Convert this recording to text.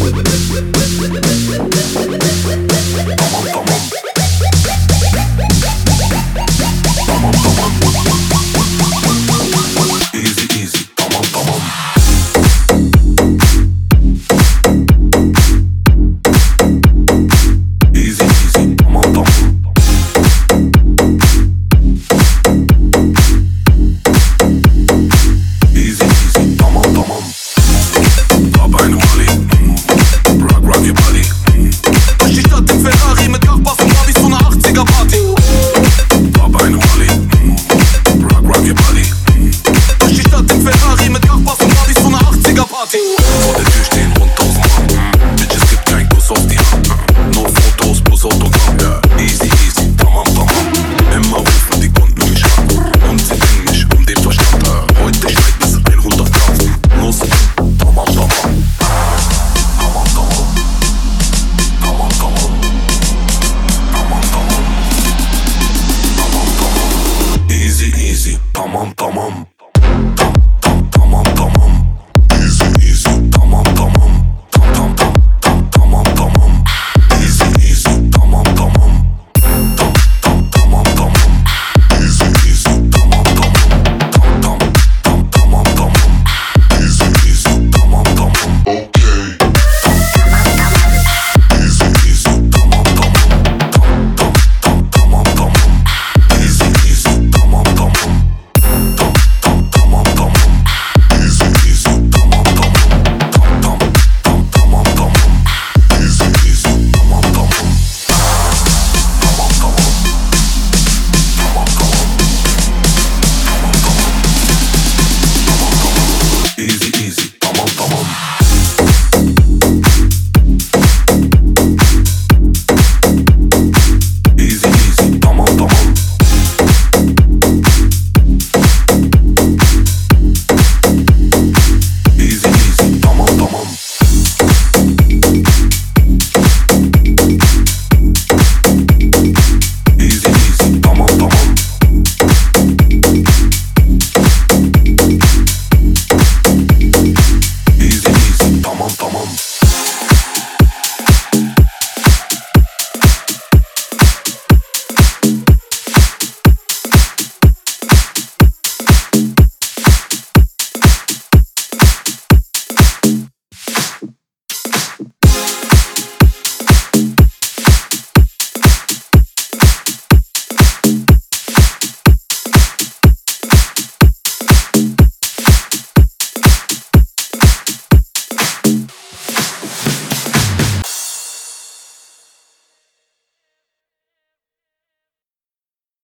with it. pamam pamam.